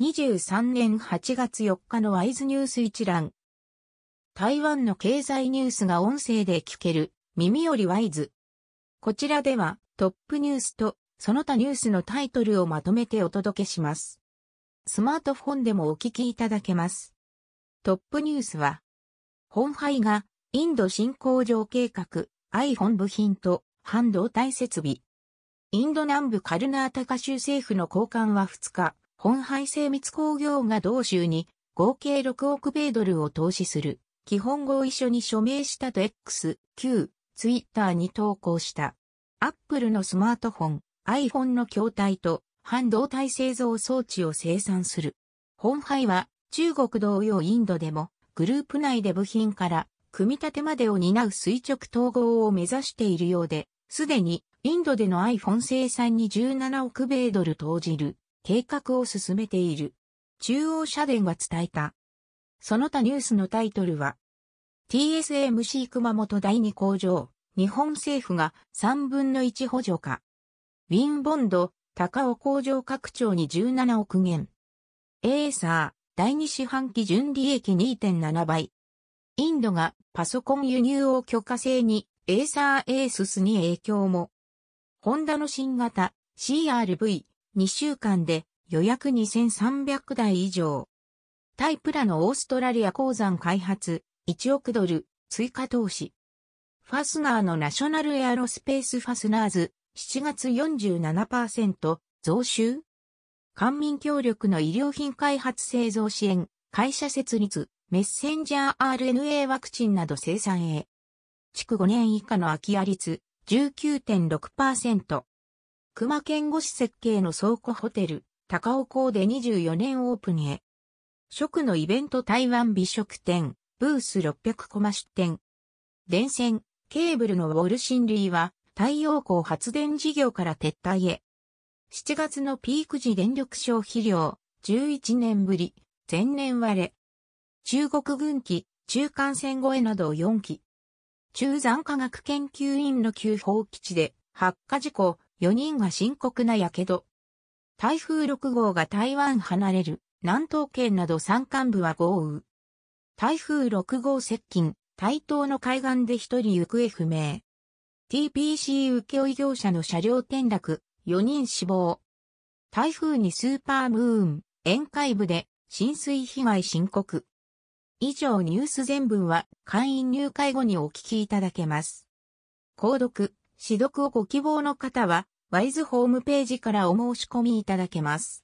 2023年8月4日のワイズニュース一覧。台湾の経済ニュースが音声で聞ける耳よりワイズ。こちらではトップニュースとその他ニュースのタイトルをまとめてお届けします。スマートフォンでもお聞きいただけます。トップニュースは、本杯がインド新工場計画 iPhone 部品と半導体設備。インド南部カルナータカ州政府の高官は2日、本廃精密工業が同州に合計6億米ドルを投資する基本合意書に署名したと X、Q、Twitter に投稿した。アップルのスマートフォン、iPhone の筐体と半導体製造装置を生産する。本廃は中国同様インドでもグループ内で部品から組み立てまでを担う垂直統合を目指しているようで、すでにインドでの iPhone 生産に17億米ドル投じる計画を進めている。中央社電は伝えた。その他ニュースのタイトルは、TSMC 熊本第2工場、日本政府が3分の1補助か。ウィンボンド、高尾工場拡張に17億元。エーサー、第2四半期純利益2.7倍。インドがパソコン輸入を許可制にエーサーエーススに影響も。ホンダの新型 CRV 2週間で予約2300台以上。タイプラのオーストラリア鉱山開発1億ドル追加投資。ファスナーのナショナルエアロスペースファスナーズ7月47%増収官民協力の医療品開発製造支援、会社設立、メッセンジャー RNA ワクチンなど生産へ。築5年以下の空き家率19.6%。熊県護士設計の倉庫ホテル、高尾港で24年オープンへ。食のイベント台湾美食店、ブース600コマ出店。電線、ケーブルのウォルシンリーは太陽光発電事業から撤退へ。7月のピーク時電力消費量、11年ぶり、前年割れ。中国軍機、中間線越えなど4機。中山科学研究院の旧法基地で発火事故、4人が深刻な火傷。台風6号が台湾離れる南東県など山間部は豪雨。台風6号接近、台東の海岸で1人行方不明。TPC 請負業者の車両転落、4人死亡。台風にスーパームーン、沿海部で浸水被害深刻。以上ニュース全文は会員入会後にお聞きいただけます。購読、指読をご希望の方は、ワイズホームページからお申し込みいただけます。